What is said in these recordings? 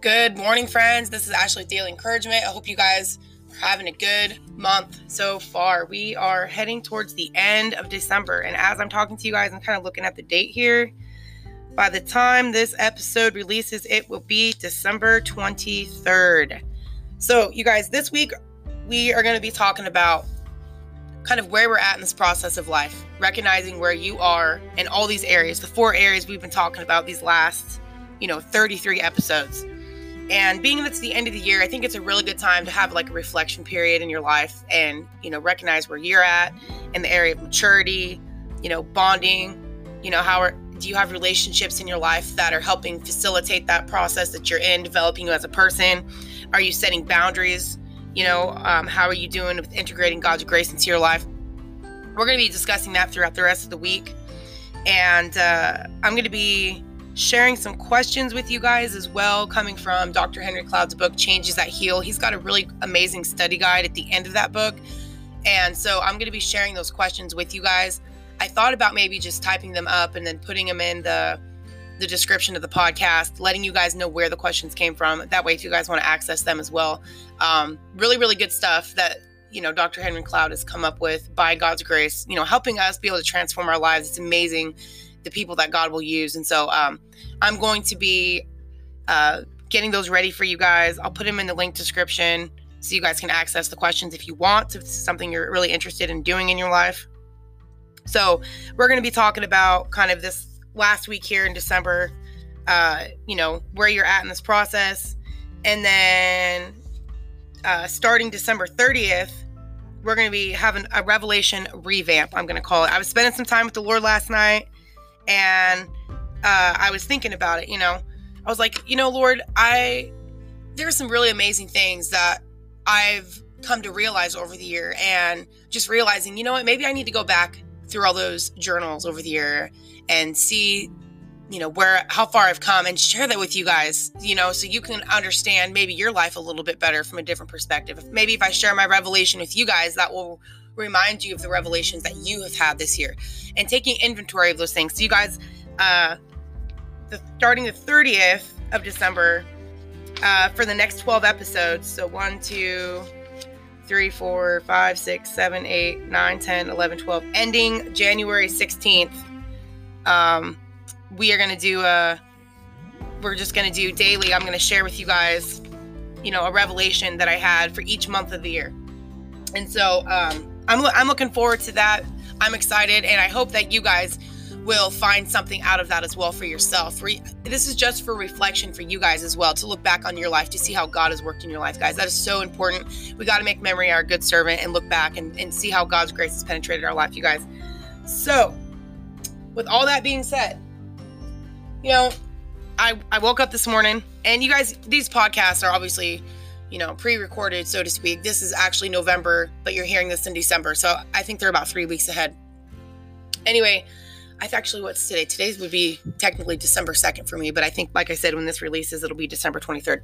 Good morning, friends. This is Ashley Daily Encouragement. I hope you guys are having a good month so far. We are heading towards the end of December, and as I'm talking to you guys, I'm kind of looking at the date here. By the time this episode releases, it will be December 23rd. So, you guys, this week we are going to be talking about kind of where we're at in this process of life, recognizing where you are in all these areas, the four areas we've been talking about these last, you know, 33 episodes. And being that it's the end of the year, I think it's a really good time to have like a reflection period in your life and, you know, recognize where you're at in the area of maturity, you know, bonding, you know, how are, do you have relationships in your life that are helping facilitate that process that you're in, developing you as a person? Are you setting boundaries? You know, um, how are you doing with integrating God's grace into your life? We're going to be discussing that throughout the rest of the week. And uh, I'm going to be sharing some questions with you guys as well, coming from Dr. Henry Cloud's book, Changes That Heal. He's got a really amazing study guide at the end of that book. And so I'm going to be sharing those questions with you guys. I thought about maybe just typing them up and then putting them in the the description of the podcast, letting you guys know where the questions came from. That way, if you guys want to access them as well, um, really, really good stuff that you know Dr. Henry Cloud has come up with by God's grace. You know, helping us be able to transform our lives. It's amazing the people that God will use, and so um, I'm going to be uh, getting those ready for you guys. I'll put them in the link description so you guys can access the questions if you want. If it's something you're really interested in doing in your life. So we're going to be talking about kind of this last week here in December, uh, you know, where you're at in this process. And then uh, starting December 30th, we're going to be having a revelation revamp, I'm going to call it. I was spending some time with the Lord last night and uh, I was thinking about it, you know. I was like, you know, Lord, I, there's some really amazing things that I've come to realize over the year and just realizing, you know what, maybe I need to go back through all those journals over the year and see you know where how far I've come and share that with you guys you know so you can understand maybe your life a little bit better from a different perspective maybe if I share my revelation with you guys that will remind you of the revelations that you have had this year and taking inventory of those things so you guys uh the starting the 30th of December uh for the next 12 episodes so one two three, four, five, six, seven, eight, nine, 10, 11, 12, ending January 16th. Um, we are going to do a, we're just going to do daily. I'm going to share with you guys, you know, a revelation that I had for each month of the year. And so um, I'm, I'm looking forward to that. I'm excited. And I hope that you guys will find something out of that as well for yourself. This is just for reflection for you guys as well to look back on your life to see how God has worked in your life, guys. That is so important. We got to make memory our good servant and look back and, and see how God's grace has penetrated our life, you guys. So, with all that being said, you know, I, I woke up this morning and you guys, these podcasts are obviously, you know, pre recorded, so to speak. This is actually November, but you're hearing this in December. So I think they're about three weeks ahead. Anyway, I actually what's today? Today's would be technically December 2nd for me, but I think, like I said, when this releases, it'll be December 23rd.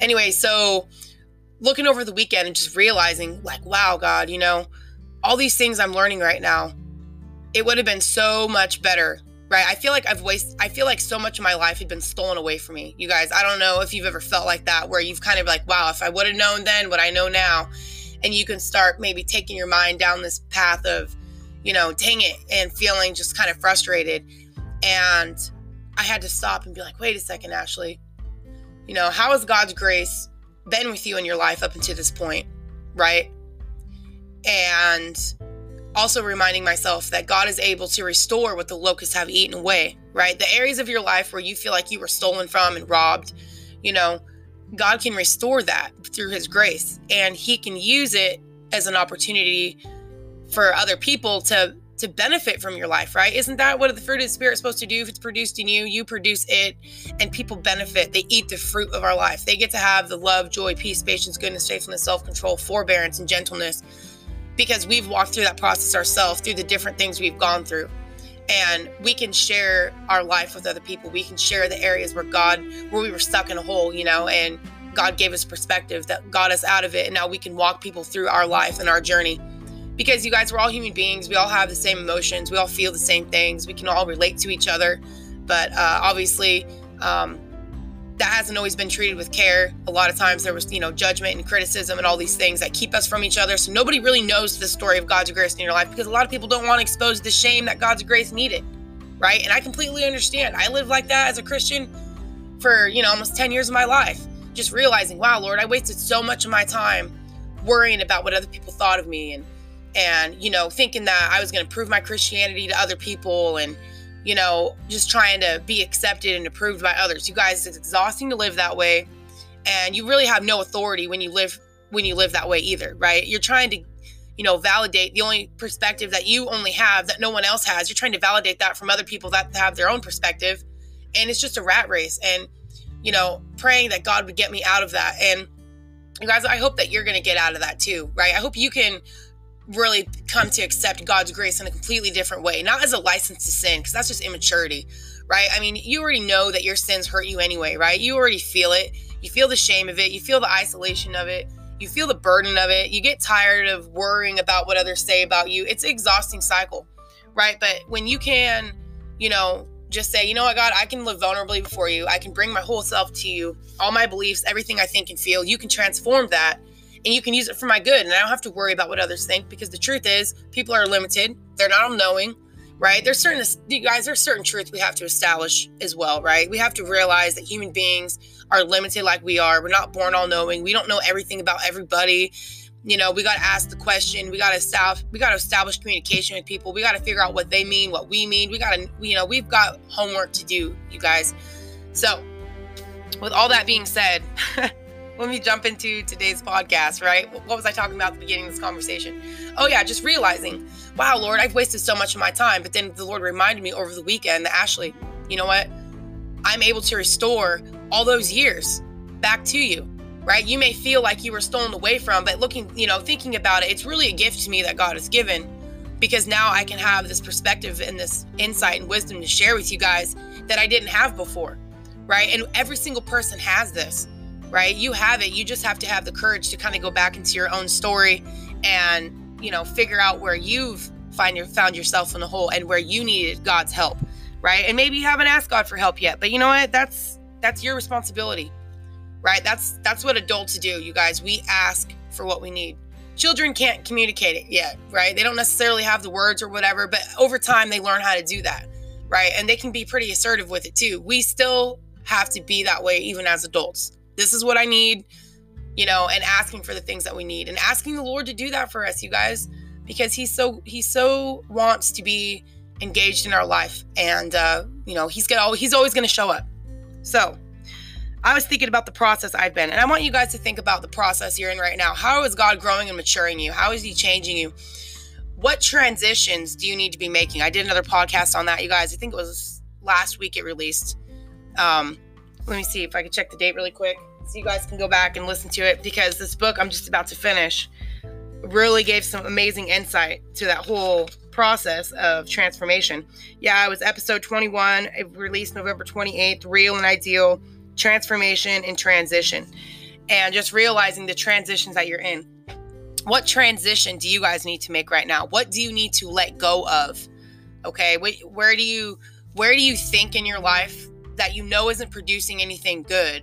Anyway, so looking over the weekend and just realizing, like, wow, God, you know, all these things I'm learning right now, it would have been so much better. Right. I feel like I've wasted, I feel like so much of my life had been stolen away from me. You guys, I don't know if you've ever felt like that, where you've kind of like, wow, if I would have known then what I know now. And you can start maybe taking your mind down this path of, you know, dang it, and feeling just kind of frustrated. And I had to stop and be like, wait a second, Ashley. You know, how has God's grace been with you in your life up until this point? Right. And also reminding myself that God is able to restore what the locusts have eaten away, right? The areas of your life where you feel like you were stolen from and robbed, you know, God can restore that through his grace and he can use it as an opportunity for other people to to benefit from your life, right? Isn't that what the fruit of the spirit is supposed to do? If it's produced in you, you produce it, and people benefit. They eat the fruit of our life. They get to have the love, joy, peace, patience, goodness, faithfulness, self-control, forbearance, and gentleness because we've walked through that process ourselves through the different things we've gone through. And we can share our life with other people. We can share the areas where God, where we were stuck in a hole, you know, and God gave us perspective that got us out of it. And now we can walk people through our life and our journey because you guys we're all human beings we all have the same emotions we all feel the same things we can all relate to each other but uh, obviously um, that hasn't always been treated with care. A lot of times there was, you know, judgment and criticism and all these things that keep us from each other. So nobody really knows the story of God's grace in your life because a lot of people don't want to expose the shame that God's grace needed. Right. And I completely understand. I lived like that as a Christian for, you know, almost 10 years of my life. Just realizing, wow, Lord, I wasted so much of my time worrying about what other people thought of me and and you know thinking that I was going to prove my Christianity to other people and you know, just trying to be accepted and approved by others. You guys, it's exhausting to live that way. And you really have no authority when you live when you live that way either, right? You're trying to, you know, validate the only perspective that you only have that no one else has. You're trying to validate that from other people that have their own perspective. And it's just a rat race. And, you know, praying that God would get me out of that. And you guys, I hope that you're to get out of that too, right? I hope you can really come to accept God's grace in a completely different way, not as a license to sin, because that's just immaturity, right? I mean, you already know that your sins hurt you anyway, right? You already feel it. You feel the shame of it. You feel the isolation of it. You feel the burden of it. You get tired of worrying about what others say about you. It's an exhausting cycle, right? But when you can, you know, just say, you know what, God, I can live vulnerably before you. I can bring my whole self to you, all my beliefs, everything I think and feel. You can transform that and you can use it for my good. And I don't have to worry about what others think because the truth is, people are limited. They're not all knowing, right? There's certain, you guys, there's certain truths we have to establish as well, right? We have to realize that human beings are limited like we are. We're not born all knowing. We don't know everything about everybody. You know, we got to ask the question. We got to establish. We got to establish communication with people. We got to figure out what they mean, what we mean. We got to, you know, we've got homework to do, you guys. So, with all that being said. let me jump into today's podcast, right? What was I talking about at the beginning of this conversation? Oh, yeah, just realizing, wow, Lord, I've wasted so much of my time. But then the Lord reminded me over the weekend that, Ashley, you know what? I'm able to restore all those years back to you, right? You may feel like you were stolen away from, but looking, you know, thinking about it, it's really a gift to me that God has given because now I can have this perspective and this insight and wisdom to share with you guys that I didn't have before, right? And every single person has this right? You have it. You just have to have the courage to kind of go back into your own story and, you know, figure out where you've find your found yourself in the hole and where you needed God's help, right? And maybe you haven't asked God for help yet, but you know what? That's that's your responsibility. Right? That's that's what adults do, you guys. We ask for what we need. Children can't communicate it yet, right? They don't necessarily have the words or whatever, but over time they learn how to do that, right? And they can be pretty assertive with it too. We still have to be that way even as adults this is what I need, you know, and asking for the things that we need and asking the Lord to do that for us, you guys, because he's so he so wants to be engaged in our life and uh, you know, he's gonna he's always gonna show up. So I was thinking about the process I've been, and I want you guys to think about the process you're in right now. How is God growing and maturing you? How is He changing you? What transitions do you need to be making? I did another podcast on that, you guys. I think it was last week it released. Um, let me see if I can check the date really quick so you guys can go back and listen to it because this book I'm just about to finish really gave some amazing insight to that whole process of transformation. Yeah, it was episode 21, it released November 28th, Real and Ideal Transformation and Transition. And just realizing the transitions that you're in. What transition do you guys need to make right now? What do you need to let go of? Okay, where do you where do you think in your life that you know isn't producing anything good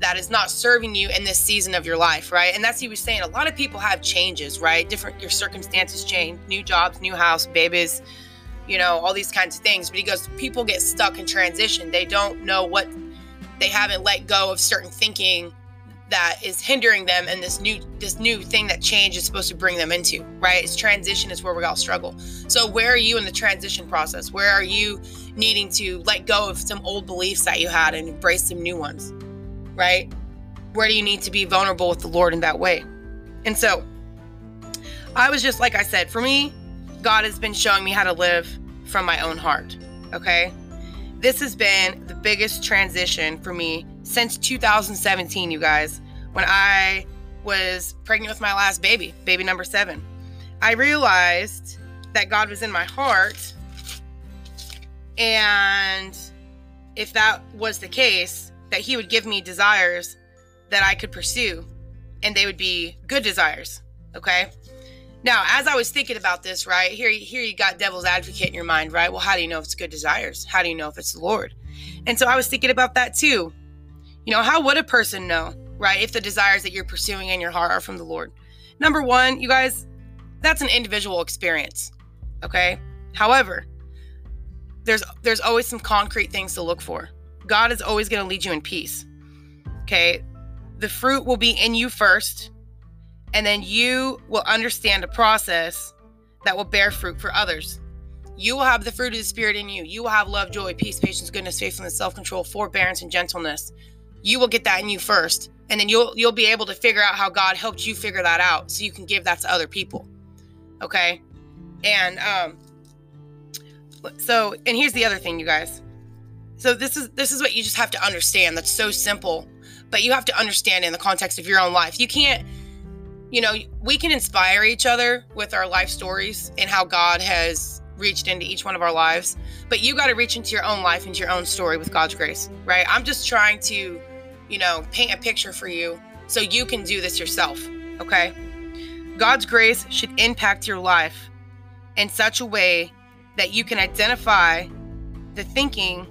that is not serving you in this season of your life, right? And that's he was saying. A lot of people have changes, right? Different your circumstances change, new jobs, new house, babies, you know, all these kinds of things. But he goes, people get stuck in transition. They don't know what they haven't let go of certain thinking that is hindering them and this new this new thing that change is supposed to bring them into right? It's transition is where we all struggle. So where are you in the transition process? Where are you needing to let go of some old beliefs that you had and embrace some new ones right? Where do you need to be vulnerable with the lord in that way? And so i was just like i said for me god has been showing me how to live from my own heart okay? This has been the biggest transition for me since 2017, you guys, when I was pregnant with my last baby, baby number seven. I realized that God was in my heart. And if that was the case, that He would give me desires that I could pursue, and they would be good desires. Okay. Now, as I was thinking about this, right here, here you got devil's advocate in your mind, right? Well, how do you know if it's good desires? How do you know if it's the Lord? And so I was thinking about that too You know, how would a person know, right, if the desires that you're pursuing in your heart are from the Lord? Number one, you guys, that's an individual experience. Okay. However, there's there's always some concrete things to look for. God is always going to lead you in peace. Okay? The fruit will be in you first, and then you will understand a process that will bear fruit for others. You will have the fruit of the Spirit in you. You will have love, joy, peace, patience, goodness, faithfulness, self-control, forbearance, and gentleness. You will get that in you first, and then you'll you'll be able to figure out how God helped you figure that out, so you can give that to other people. Okay, and um, so and here's the other thing, you guys. So this is this is what you just have to understand. That's so simple, but you have to understand in the context of your own life. You can't you know, we can inspire each other with our life stories and how God has reached into each one of our lives, but you got to reach into your own life, into your own story with God's grace, right? I'm just trying to, you know, paint a picture for you so you can do this yourself, okay? God's grace should impact your life in such a way that you can identify the thinking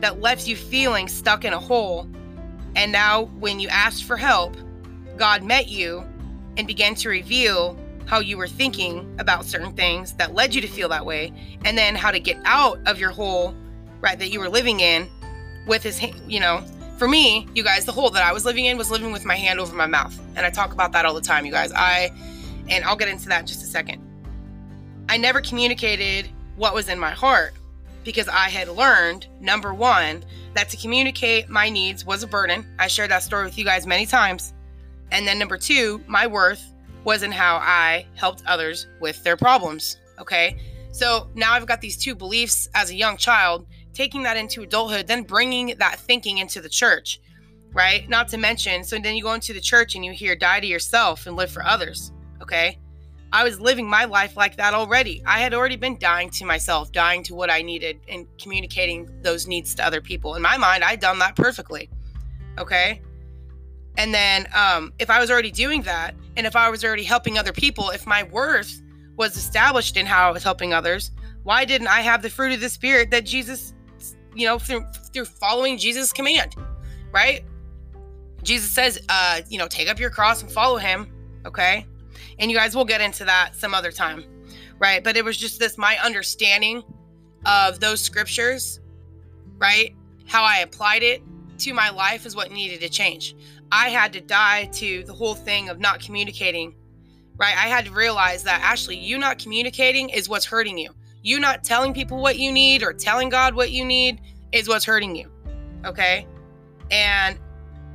that left you feeling stuck in a hole. And now, when you asked for help, God met you and began to reveal how you were thinking about certain things that led you to feel that way, and then how to get out of your hole, right, that you were living in with his, you know, for me, you guys, the hole that I was living in was living with my hand over my mouth. And I talk about that all the time, you guys. I, and I'll get into that in just a second. I never communicated what was in my heart because I had learned, number one, that to communicate my needs was a burden. I shared that story with you guys many times. And then number two, my worth was in how I helped others with their problems. Okay. So now I've got these two beliefs as a young child, taking that into adulthood, then bringing that thinking into the church, right? Not to mention, so then you go into the church and you hear die to yourself and live for others. Okay. I was living my life like that already. I had already been dying to myself, dying to what I needed, and communicating those needs to other people. In my mind, I'd done that perfectly. Okay. And then um, if I was already doing that, and if I was already helping other people, if my worth was established in how I was helping others, why didn't I have the fruit of the spirit that Jesus, you know, through, through following Jesus' command, right? Jesus says, uh, you know, take up your cross and follow him. Okay. And you guys will get into that some other time, right? But it was just this my understanding of those scriptures, right? How I applied it to my life is what needed to change. I had to die to the whole thing of not communicating, right? I had to realize that actually, you not communicating is what's hurting you. You not telling people what you need or telling God what you need is what's hurting you. Okay. And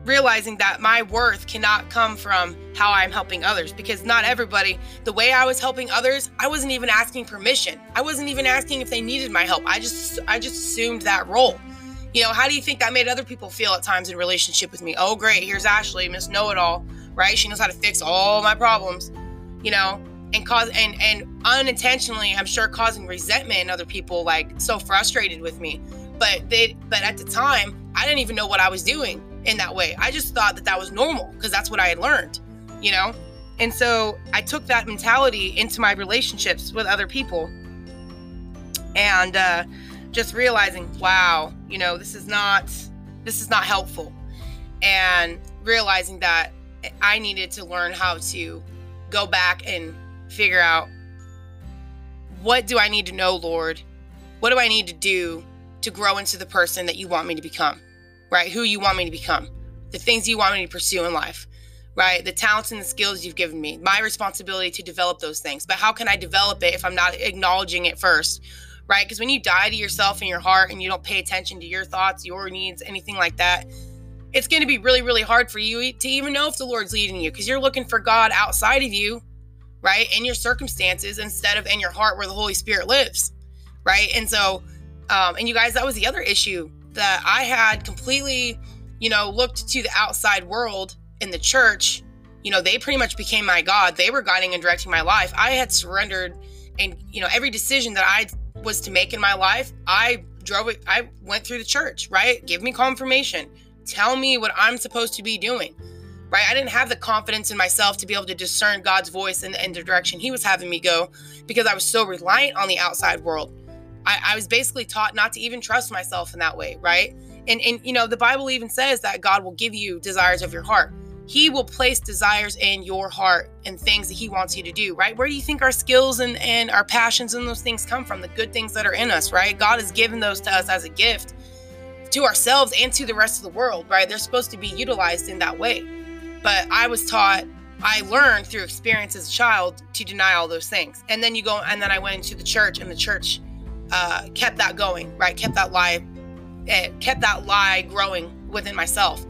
realizing that my worth cannot come from how I'm helping others because not everybody, the way I was helping others, I wasn't even asking permission. I wasn't even asking if they needed my help. I just I just assumed that role. You know, how do you think that made other people feel at times in relationship with me? Oh, great, here's Ashley, Miss Know It All, right? She knows how to fix all my problems, you know, and cause and and unintentionally, I'm sure causing resentment in other people, like so frustrated with me. But they, but at the time, I didn't even know what I was doing in that way. I just thought that that was normal because that's what I had learned, you know. And so I took that mentality into my relationships with other people, and. uh just realizing, wow, you know, this is not this is not helpful. And realizing that I needed to learn how to go back and figure out what do I need to know, Lord? What do I need to do to grow into the person that you want me to become? Right? Who you want me to become? The things you want me to pursue in life right? The talents and the skills you've given me, my responsibility to develop those things. But how can I develop it if I'm not acknowledging it first? right? Because when you die to yourself and your heart and you don't pay attention to your thoughts, your needs, anything like that, it's going to be really, really hard for you to even know if the Lord's leading you because you're looking for God outside of you, right? In your circumstances instead of in your heart where the Holy Spirit lives, right? And so, um, and you guys, that was the other issue that I had completely, you know, looked to the outside world in the church. You know, they pretty much became my God. They were guiding and directing my life. I had surrendered, and, you know, every decision that I was to make in my life, I drove it, I went through the church, right? Give me confirmation. Tell me what I'm supposed to be doing, right? I didn't have the confidence in myself to be able to discern God's voice and, and the direction He was having me go because I was so reliant on the outside world. I, I was basically taught not to even trust myself in that way, right? And and you know, the Bible even says that God will give you desires of your heart. He will place desires in your heart and things that he wants you to do, right? Where do you think our skills and, and our passions and those things come from? The good things that are in us, right? God has given those to us as a gift to ourselves and to the rest of the world, right? They're supposed to be utilized in that way. But I was taught, I learned through experience as a child to deny all those things. And then you go, and then I went into the church, and the church uh, kept that going, right? Kept that lie, it kept that lie growing within myself.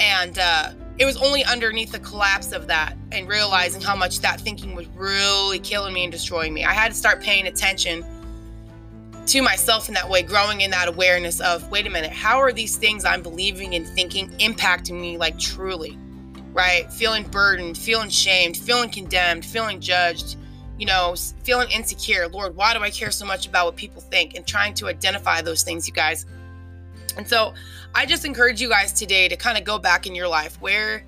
And uh, it was only underneath the collapse of that and realizing how much that thinking was really killing me and destroying me. I had to start paying attention to myself in that way, growing in that awareness of, wait a minute, how are these things I'm believing and thinking impacting me like truly? Right? Feeling burdened, feeling shamed, feeling condemned, feeling judged, you know, feeling insecure. Lord, why do I care so much about what people think? And trying to identify those things, you guys. And so I just encourage you guys today to kind of go back in your life where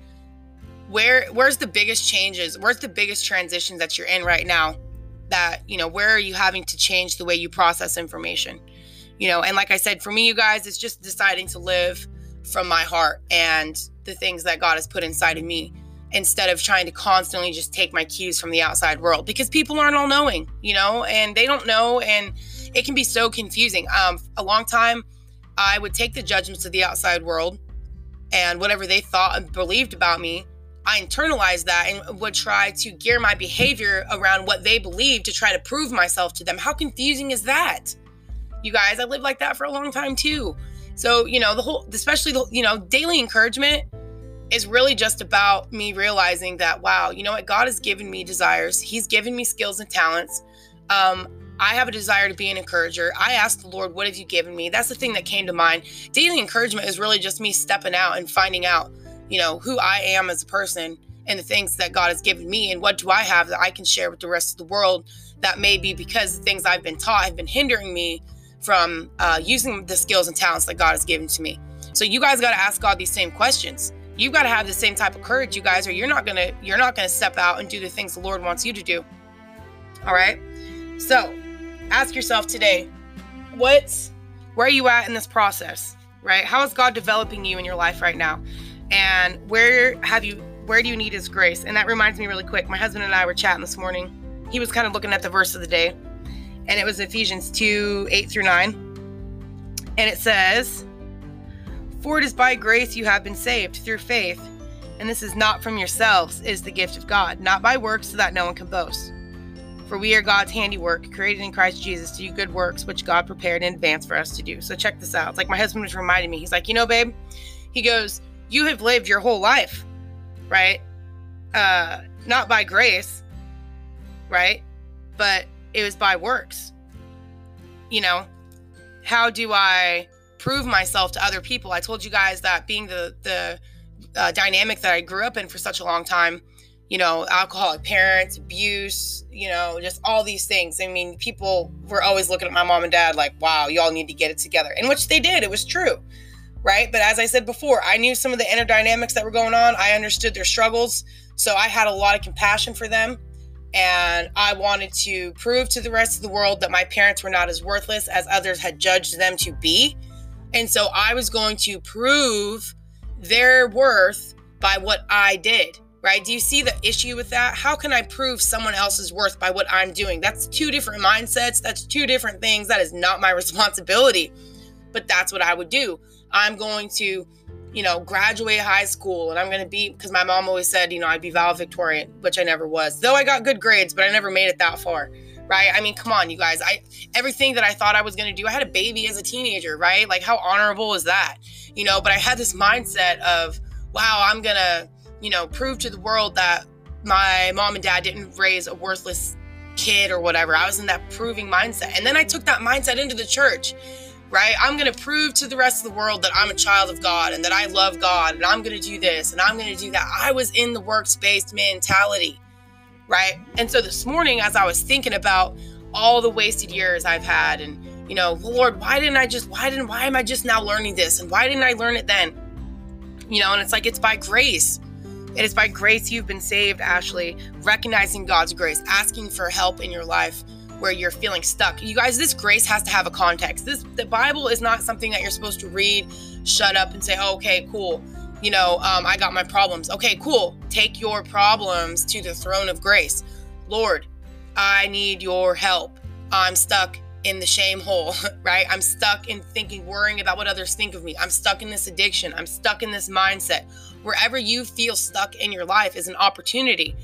where where's the biggest changes? Where's the biggest transitions that you're in right now? That, you know, where are you having to change the way you process information? You know, and like I said, for me, you guys, it's just deciding to live from my heart and the things that God has put inside of me instead of trying to constantly just take my cues from the outside world because people aren't all knowing, you know, and they don't know and it can be so confusing. Um, a long time I would take the judgments of the outside world and whatever they thought and believed about me, I internalized that and would try to gear my behavior around what they believed to try to prove myself to them. How confusing is that? You guys, I lived like that for a long time too. So, you know, the whole, especially the, you know, daily encouragement is really just about me realizing that, wow, you know what? God has given me desires, He's given me skills and talents. Um, I have a desire to be an encourager. I asked the Lord, What have you given me? That's the thing that came to mind. Daily encouragement is really just me stepping out and finding out, you know, who I am as a person and the things that God has given me and what do I have that I can share with the rest of the world that may be because the things I've been taught have been hindering me from uh, using the skills and talents that God has given to me. So you guys got to ask God these same questions. You got to have the same type of courage, you guys, or you're not gonna you're not gonna step out and do the things the Lord wants you to do. All right. So ask yourself today, what's where are you at in this process? Right? How is God developing you in your life right now? And where have you where do you need his grace? And that reminds me really quick. My husband and I were chatting this morning. He was kind of looking at the verse of the day. And it was Ephesians 2, 8 through 9. And it says, For it is by grace you have been saved through faith. And this is not from yourselves, it is the gift of God, not by works so that no one can boast. For we are God's handiwork, created in Christ Jesus to do good works, which God prepared in advance for us to do. So check this out. It's like my husband was reminding me. He's like, you know, babe, he goes, you have lived your whole life, right? Uh, not by grace, right? But it was by works. You know, how do I prove myself to other people? I told you guys that being the the uh, dynamic that I grew up in for such a long time, you know, alcoholic parents, abuse, you know, just all these things. I mean, people were always looking at my mom and dad like, wow, y'all need to get it together. And which they did. It was true. Right. But as I said before, I knew some of the inner dynamics that were going on. I understood their struggles. So I had a lot of compassion for them. And I wanted to prove to the rest of the world that my parents were not as worthless as others had judged them to be. And so I was going to prove their worth by what I did right? Do you see the issue with that? How can I prove someone else's worth by what I'm doing? That's two different mindsets. That's two different things. That is not my responsibility. But that's what I would do. I'm going to, you know, graduate high school and I'm going to be, because my mom always said, you know, I'd be valedictorian, which I never was. Though I got good grades, but I never made it that far. Right. I mean, come on, you guys. I everything that I thought I was gonna do, I had a baby as a teenager, right? Like how honorable is that? You know, but I had this mindset of, wow, I'm gonna you know, prove to the world that my mom and dad didn't raise a worthless kid or whatever. I was in that proving mindset. And then I took that mindset into the church, right? I'm going to prove to the rest of the world that I'm a child of God and that I love God and I'm going to do this and I'm going to do that. I was in the works based mentality, right? And so this morning, as I was thinking about all the wasted years I've had and, you know, Lord, why didn't I just, why didn't, why am I just now learning this? And why didn't I learn it then? You know, and it's like, it's by grace it is by grace you've been saved, Ashley. Recognizing God's grace, asking for help in your life, where you're feeling stuck. You guys, this grace has to have a context. This the Bible is not something that you're supposed to read, shut up, and say, oh, "Okay, cool." You know, um, I got my problems. Okay, cool. Take your problems to the throne of grace. Lord, I need your help. I'm stuck in the shame hole, right? I'm stuck in thinking, worrying about what others think of me. I'm stuck in this addiction. I'm stuck in this mindset. Wherever you feel stuck in your life is an opportunity,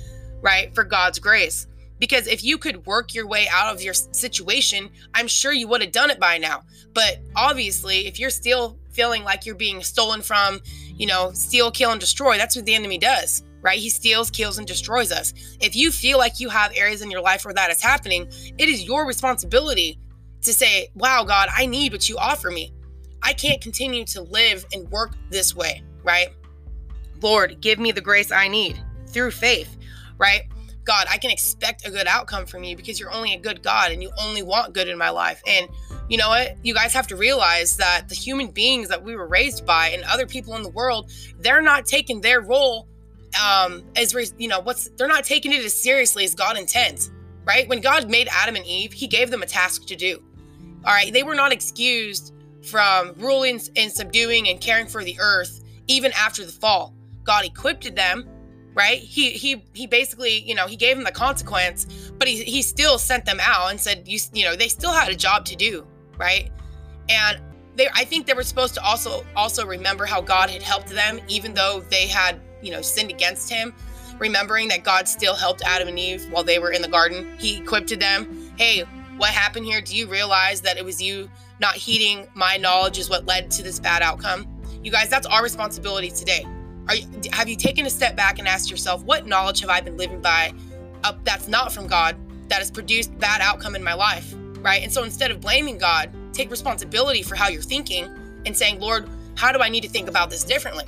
right, for God's grace. Because if you could work your way out of your situation, I'm sure you would have done it by now. But obviously, if you're still feeling like you're being stolen from, you know, steal, kill, and destroy, that's what the enemy does, right? He steals, kills, and destroys us. If you feel like you have areas in your life where that is happening, it is your responsibility to say, wow, God, I need what you offer me. I can't continue to live and work this way, right? Lord, give me the grace I need through faith, right? God, I can expect a good outcome from you because you're only a good God and you only want good in my life. And you know what? You guys have to realize that the human beings that we were raised by and other people in the world, they're not taking their role um as you know what's they're not taking it as seriously as God intends, right? When God made Adam and Eve, he gave them a task to do. All right, they were not excused from ruling and subduing and caring for the earth even after the fall. God equipped them, right? He he he basically, you know, he gave them the consequence, but he he still sent them out and said, you you know, they still had a job to do, right? And they I think they were supposed to also also remember how God had helped them even though they had, you know, sinned against him. Remembering that God still helped Adam and Eve while they were in the garden. He equipped them. Hey, what happened here? Do you realize that it was you not heeding my knowledge is what led to this bad outcome? You guys, that's our responsibility today. Are you, have you taken a step back and asked yourself, what knowledge have I been living by uh, that's not from God that has produced bad outcome in my life? Right. And so instead of blaming God, take responsibility for how you're thinking and saying, Lord, how do I need to think about this differently?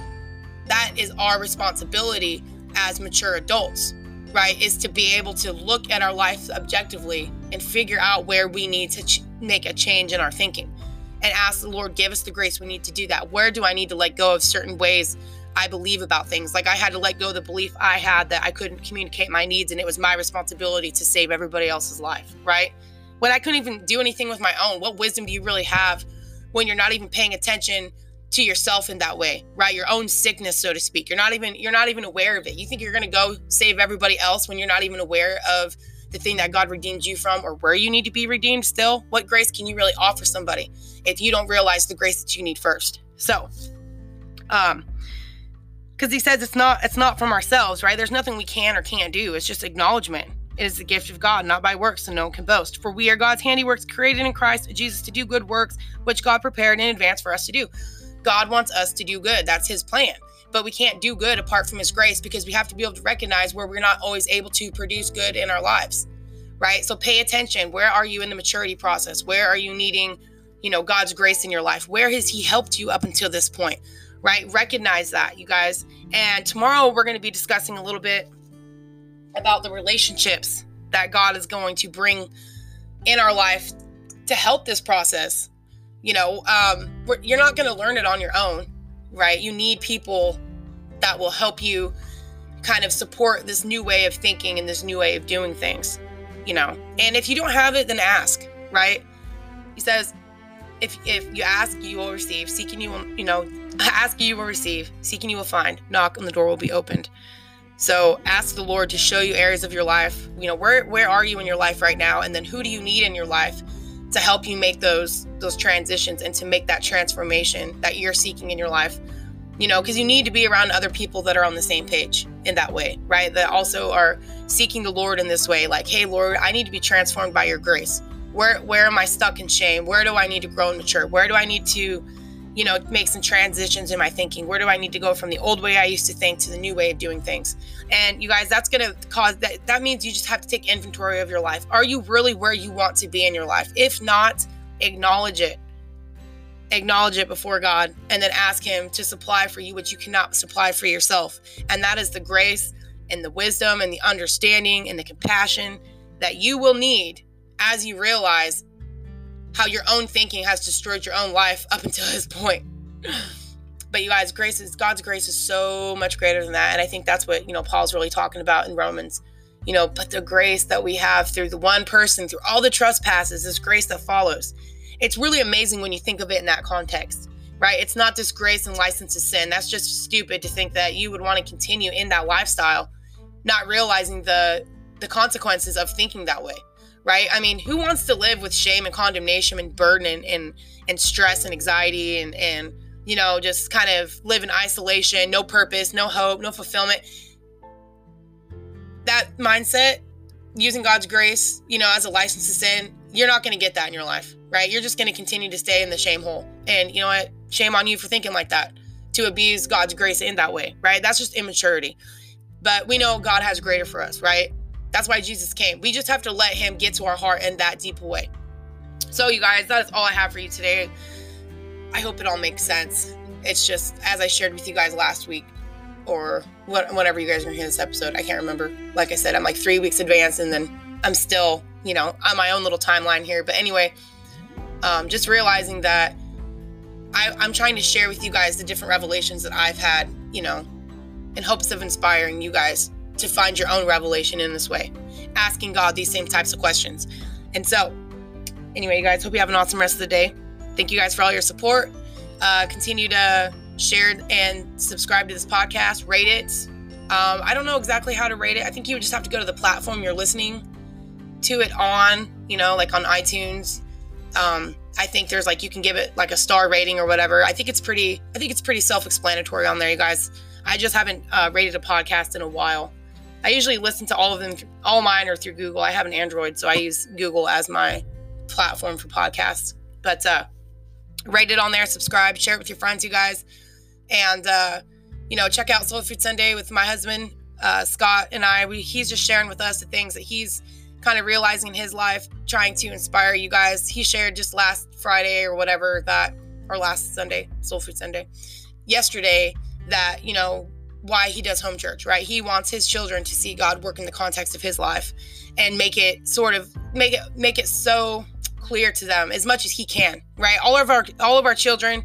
That is our responsibility as mature adults right, is to be able to look at our life objectively and figure out where we need to ch- make a change in our thinking and ask the Lord, give us the grace we need to do that. Where do I need to let go of certain ways I believe about things? Like I had to let go of the belief I had that I couldn't communicate my needs and it was my responsibility to save everybody else's life, right? When I couldn't even do anything with my own, what wisdom do you really have when you're not even paying attention to yourself in that way right? Your own sickness so to speak. You're not even you're not even aware of it. You think you're going to go save everybody else when you're not even aware of the thing that god redeemed you from or where you need to be redeemed still? What grace can you really offer somebody if you don't realize the grace that you need first? So um because he says it's not it's not from ourselves right? There's nothing we can or can't do. It's just acknowledgement it is the gift of God, not by works, so no one can boast. For we are God's handiworks, created in Christ Jesus to do good works, which God prepared in advance for us to do. God wants us to do good. That's his plan. But we can't do good apart from his grace because we have to be able to recognize where we're not always able to produce good in our lives. Right? So pay attention. Where are you in the maturity process? Where are you needing, you know, God's grace in your life? Where has he helped you up until this point? Right? Recognize that, you guys. And tomorrow we're going to be discussing a little bit about the relationships that God is going to bring in our life to help this process. You know um, you're not going to learn it on your own right? You need people that will help you kind of support this new way of thinking and this new way of doing things you know? And if you don't have it then ask right? He says if if you ask you will receive. Seeking you will you know ask you will receive. Seeking you will find. Knock and the door will be opened so ask the lord to show you areas of your life. You know where where are you in your life right now? And then who do you need in your life to help you make those those transitions and to make that transformation that you're seeking in your life? You know because you need to be around other people that are on the same page in that way right? That also are seeking the lord in this way like hey lord i need to be transformed by your grace. Where where am i stuck in shame? Where do i need to grow and mature where do i need to you know, make some transitions in my thinking. Where do I need to go from the old way I used to think to the new way of doing things? And you guys, that's going to cause that. That means you just have to take inventory of your life. Are you really where you want to be in your life? If not, acknowledge it. Acknowledge it before God and then ask Him to supply for you what you cannot supply for yourself. And that is the grace and the wisdom and the understanding and the compassion that you will need as you realize how your own thinking has destroyed your own life up until this point. But you guys, grace is God's grace is so much greater than that. And I think that's what, you know, Paul's really talking about in Romans. you know, but the grace that we have through the one person, through all the trespasses, this grace that follows. It's really amazing when you think of it in that context, right? It's not this grace and license to sin. That's just stupid to think that you would want to continue in that lifestyle, not realizing the the consequences of thinking that way, right? I mean, who wants to live with shame and condemnation and burden and and, and stress and anxiety and and you know, just kind of live in isolation, no purpose, no hope, no fulfillment. That mindset, using God's grace, you know, as a license to sin, you're not going to get that in your life, right? You're just going to continue to stay in the shame hole. And you know what? Shame on you for thinking like that, to abuse God's grace in that way, right? That's just immaturity. But we know God has greater for us, right? That's why Jesus came. We just have to let him get to our heart in that deep way. So, you guys, that is all I have for you today. I hope it all makes sense. It's just as I shared with you guys last week, or whenever you guys are hearing this episode, I can't remember. Like I said, I'm like three weeks advanced, and then I'm still, you know, on my own little timeline here. But anyway, um, just realizing that I, I'm trying to share with you guys the different revelations that I've had, you know, in hopes of inspiring you guys to find your own revelation in this way, asking God these same types of questions. And so, anyway, you guys, hope you have an awesome rest of the day. Thank you guys for all your support. Uh, continue to share and subscribe to this podcast, rate it. Um, I don't know exactly how to rate it. I think you would just have to go to the platform you're listening to it on, you know, like on iTunes. Um, I think there's like you can give it like a star rating or whatever. I think it's pretty. I think it's pretty self-explanatory on there, you guys. I just haven't uh, rated a podcast in a while. I usually listen to all of them. All mine are through Google. I have an Android, so I use Google as my platform for podcasts. But uh, rate it on there, subscribe, share it with your friends, you guys. And, uh, you know, check out Soul Food Sunday with my husband, uh, Scott, and I. We, he's just sharing with us the things that he's kind of realizing in his life, trying to inspire you guys. He shared just last Friday or whatever that, or last Sunday, Soul Food Sunday, yesterday, that, you know, why he does home church, right? He wants his children to see God work in the context of his life and make it sort of make it make it so clear to them as much as he can, right? All of our all of our children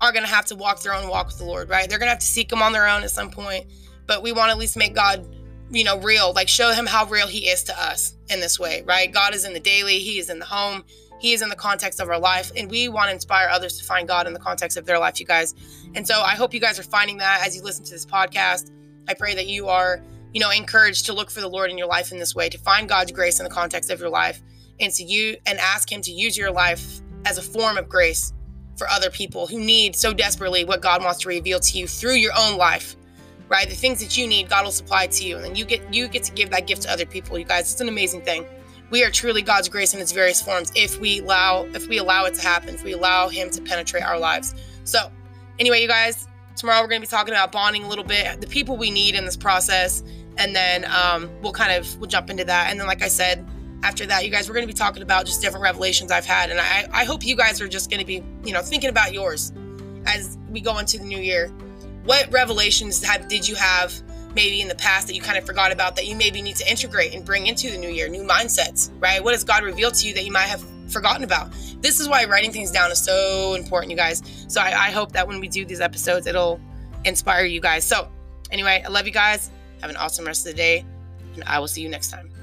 are going to have to walk their own walk with the Lord, right? They're going to have to seek him on their own at some point, but we want to at least make God, you know, real, like show him how real he is to us in this way, right? God is in the daily, he is in the home, he is in the context of our life, and we want to inspire others to find God in the context of their life, you guys. And so I hope you guys are finding that as you listen to this podcast. I pray that you are, you know, encouraged to look for the Lord in your life in this way, to find God's grace in the context of your life and to you and ask him to use your life as a form of grace for other people who need so desperately what God wants to reveal to you through your own life. Right? The things that you need, God will supply to you. And then you get you get to give that gift to other people. You guys, it's an amazing thing. We are truly God's grace in its various forms if we allow if we allow it to happen, if we allow him to penetrate our lives. So anyway, you guys, tomorrow we're gonna be talking about bonding a little bit, the people we need in this process, and then um, we'll kind of we'll jump into that. And then like I said, after that, you guys, we're going to be talking about just different revelations I've had. And I, I hope you guys are just going to be, you know, thinking about yours as we go into the new year. What revelations have, did you have maybe in the past that you kind of forgot about that you maybe need to integrate and bring into the new year? New mindsets, right? What has God revealed to you that you might have forgotten about? This is why writing things down is so important, you guys. So I, I hope that when we do these episodes, it'll inspire you guys. So, anyway, I love you guys. Have an awesome rest of the day, and I will see you next time.